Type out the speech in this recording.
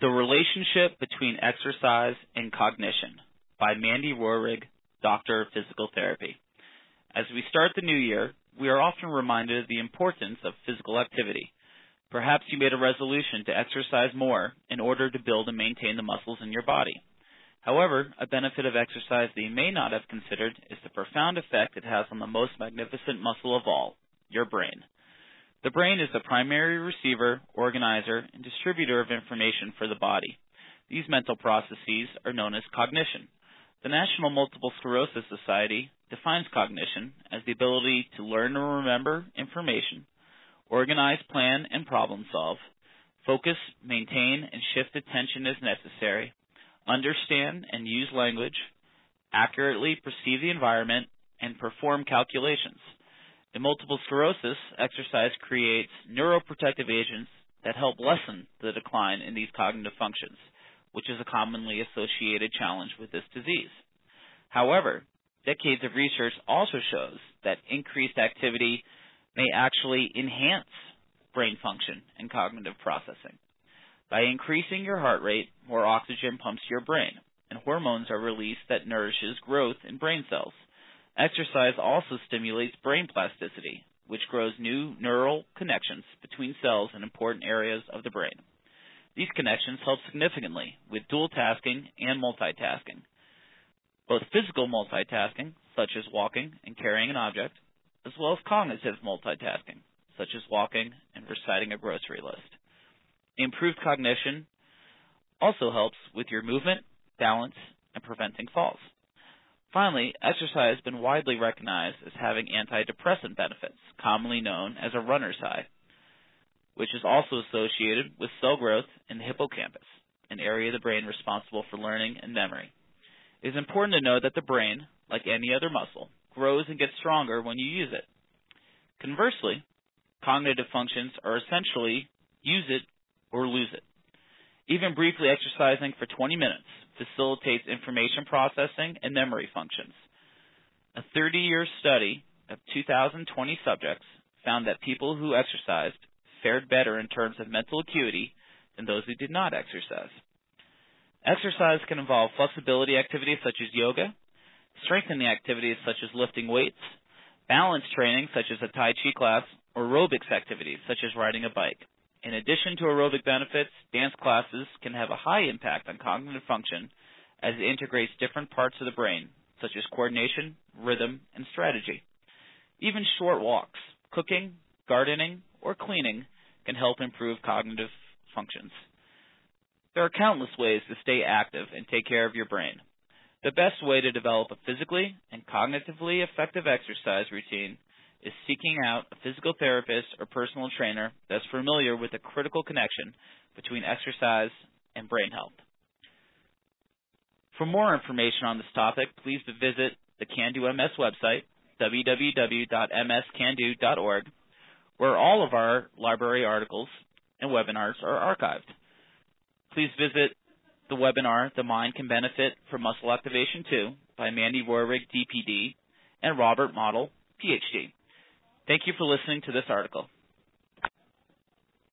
The Relationship Between Exercise and Cognition by Mandy Rohrig, Doctor of Physical Therapy. As we start the new year, we are often reminded of the importance of physical activity. Perhaps you made a resolution to exercise more in order to build and maintain the muscles in your body. However, a benefit of exercise that you may not have considered is the profound effect it has on the most magnificent muscle of all, your brain. The brain is the primary receiver, organizer, and distributor of information for the body. These mental processes are known as cognition. The National Multiple Sclerosis Society defines cognition as the ability to learn and remember information, organize, plan, and problem solve, focus, maintain, and shift attention as necessary, understand and use language, accurately perceive the environment, and perform calculations. In multiple sclerosis, exercise creates neuroprotective agents that help lessen the decline in these cognitive functions, which is a commonly associated challenge with this disease. However, decades of research also shows that increased activity may actually enhance brain function and cognitive processing. By increasing your heart rate, more oxygen pumps to your brain, and hormones are released that nourishes growth in brain cells. Exercise also stimulates brain plasticity, which grows new neural connections between cells in important areas of the brain. These connections help significantly with dual tasking and multitasking. Both physical multitasking, such as walking and carrying an object, as well as cognitive multitasking, such as walking and reciting a grocery list. Improved cognition also helps with your movement, balance, and preventing falls. Finally, exercise has been widely recognized as having antidepressant benefits, commonly known as a runner's high, which is also associated with cell growth in the hippocampus, an area of the brain responsible for learning and memory. It is important to know that the brain, like any other muscle, grows and gets stronger when you use it. Conversely, cognitive functions are essentially use it or lose it. Even briefly exercising for 20 minutes facilitates information processing and memory functions. A 30 year study of 2,020 subjects found that people who exercised fared better in terms of mental acuity than those who did not exercise. Exercise can involve flexibility activities such as yoga, strengthening activities such as lifting weights, balance training such as a Tai Chi class, or aerobics activities such as riding a bike. In addition to aerobic benefits, dance classes can have a high impact on cognitive function as it integrates different parts of the brain, such as coordination, rhythm, and strategy. Even short walks, cooking, gardening, or cleaning can help improve cognitive functions. There are countless ways to stay active and take care of your brain. The best way to develop a physically and cognitively effective exercise routine is seeking out a physical therapist or personal trainer that's familiar with the critical connection between exercise and brain health. For more information on this topic, please visit the CanDo MS website, www.mscando.org, where all of our library articles and webinars are archived. Please visit the webinar, The Mind Can Benefit from Muscle Activation Too, by Mandy Rohrig, DPT, and Robert Motl, PhD. Thank you for listening to this article.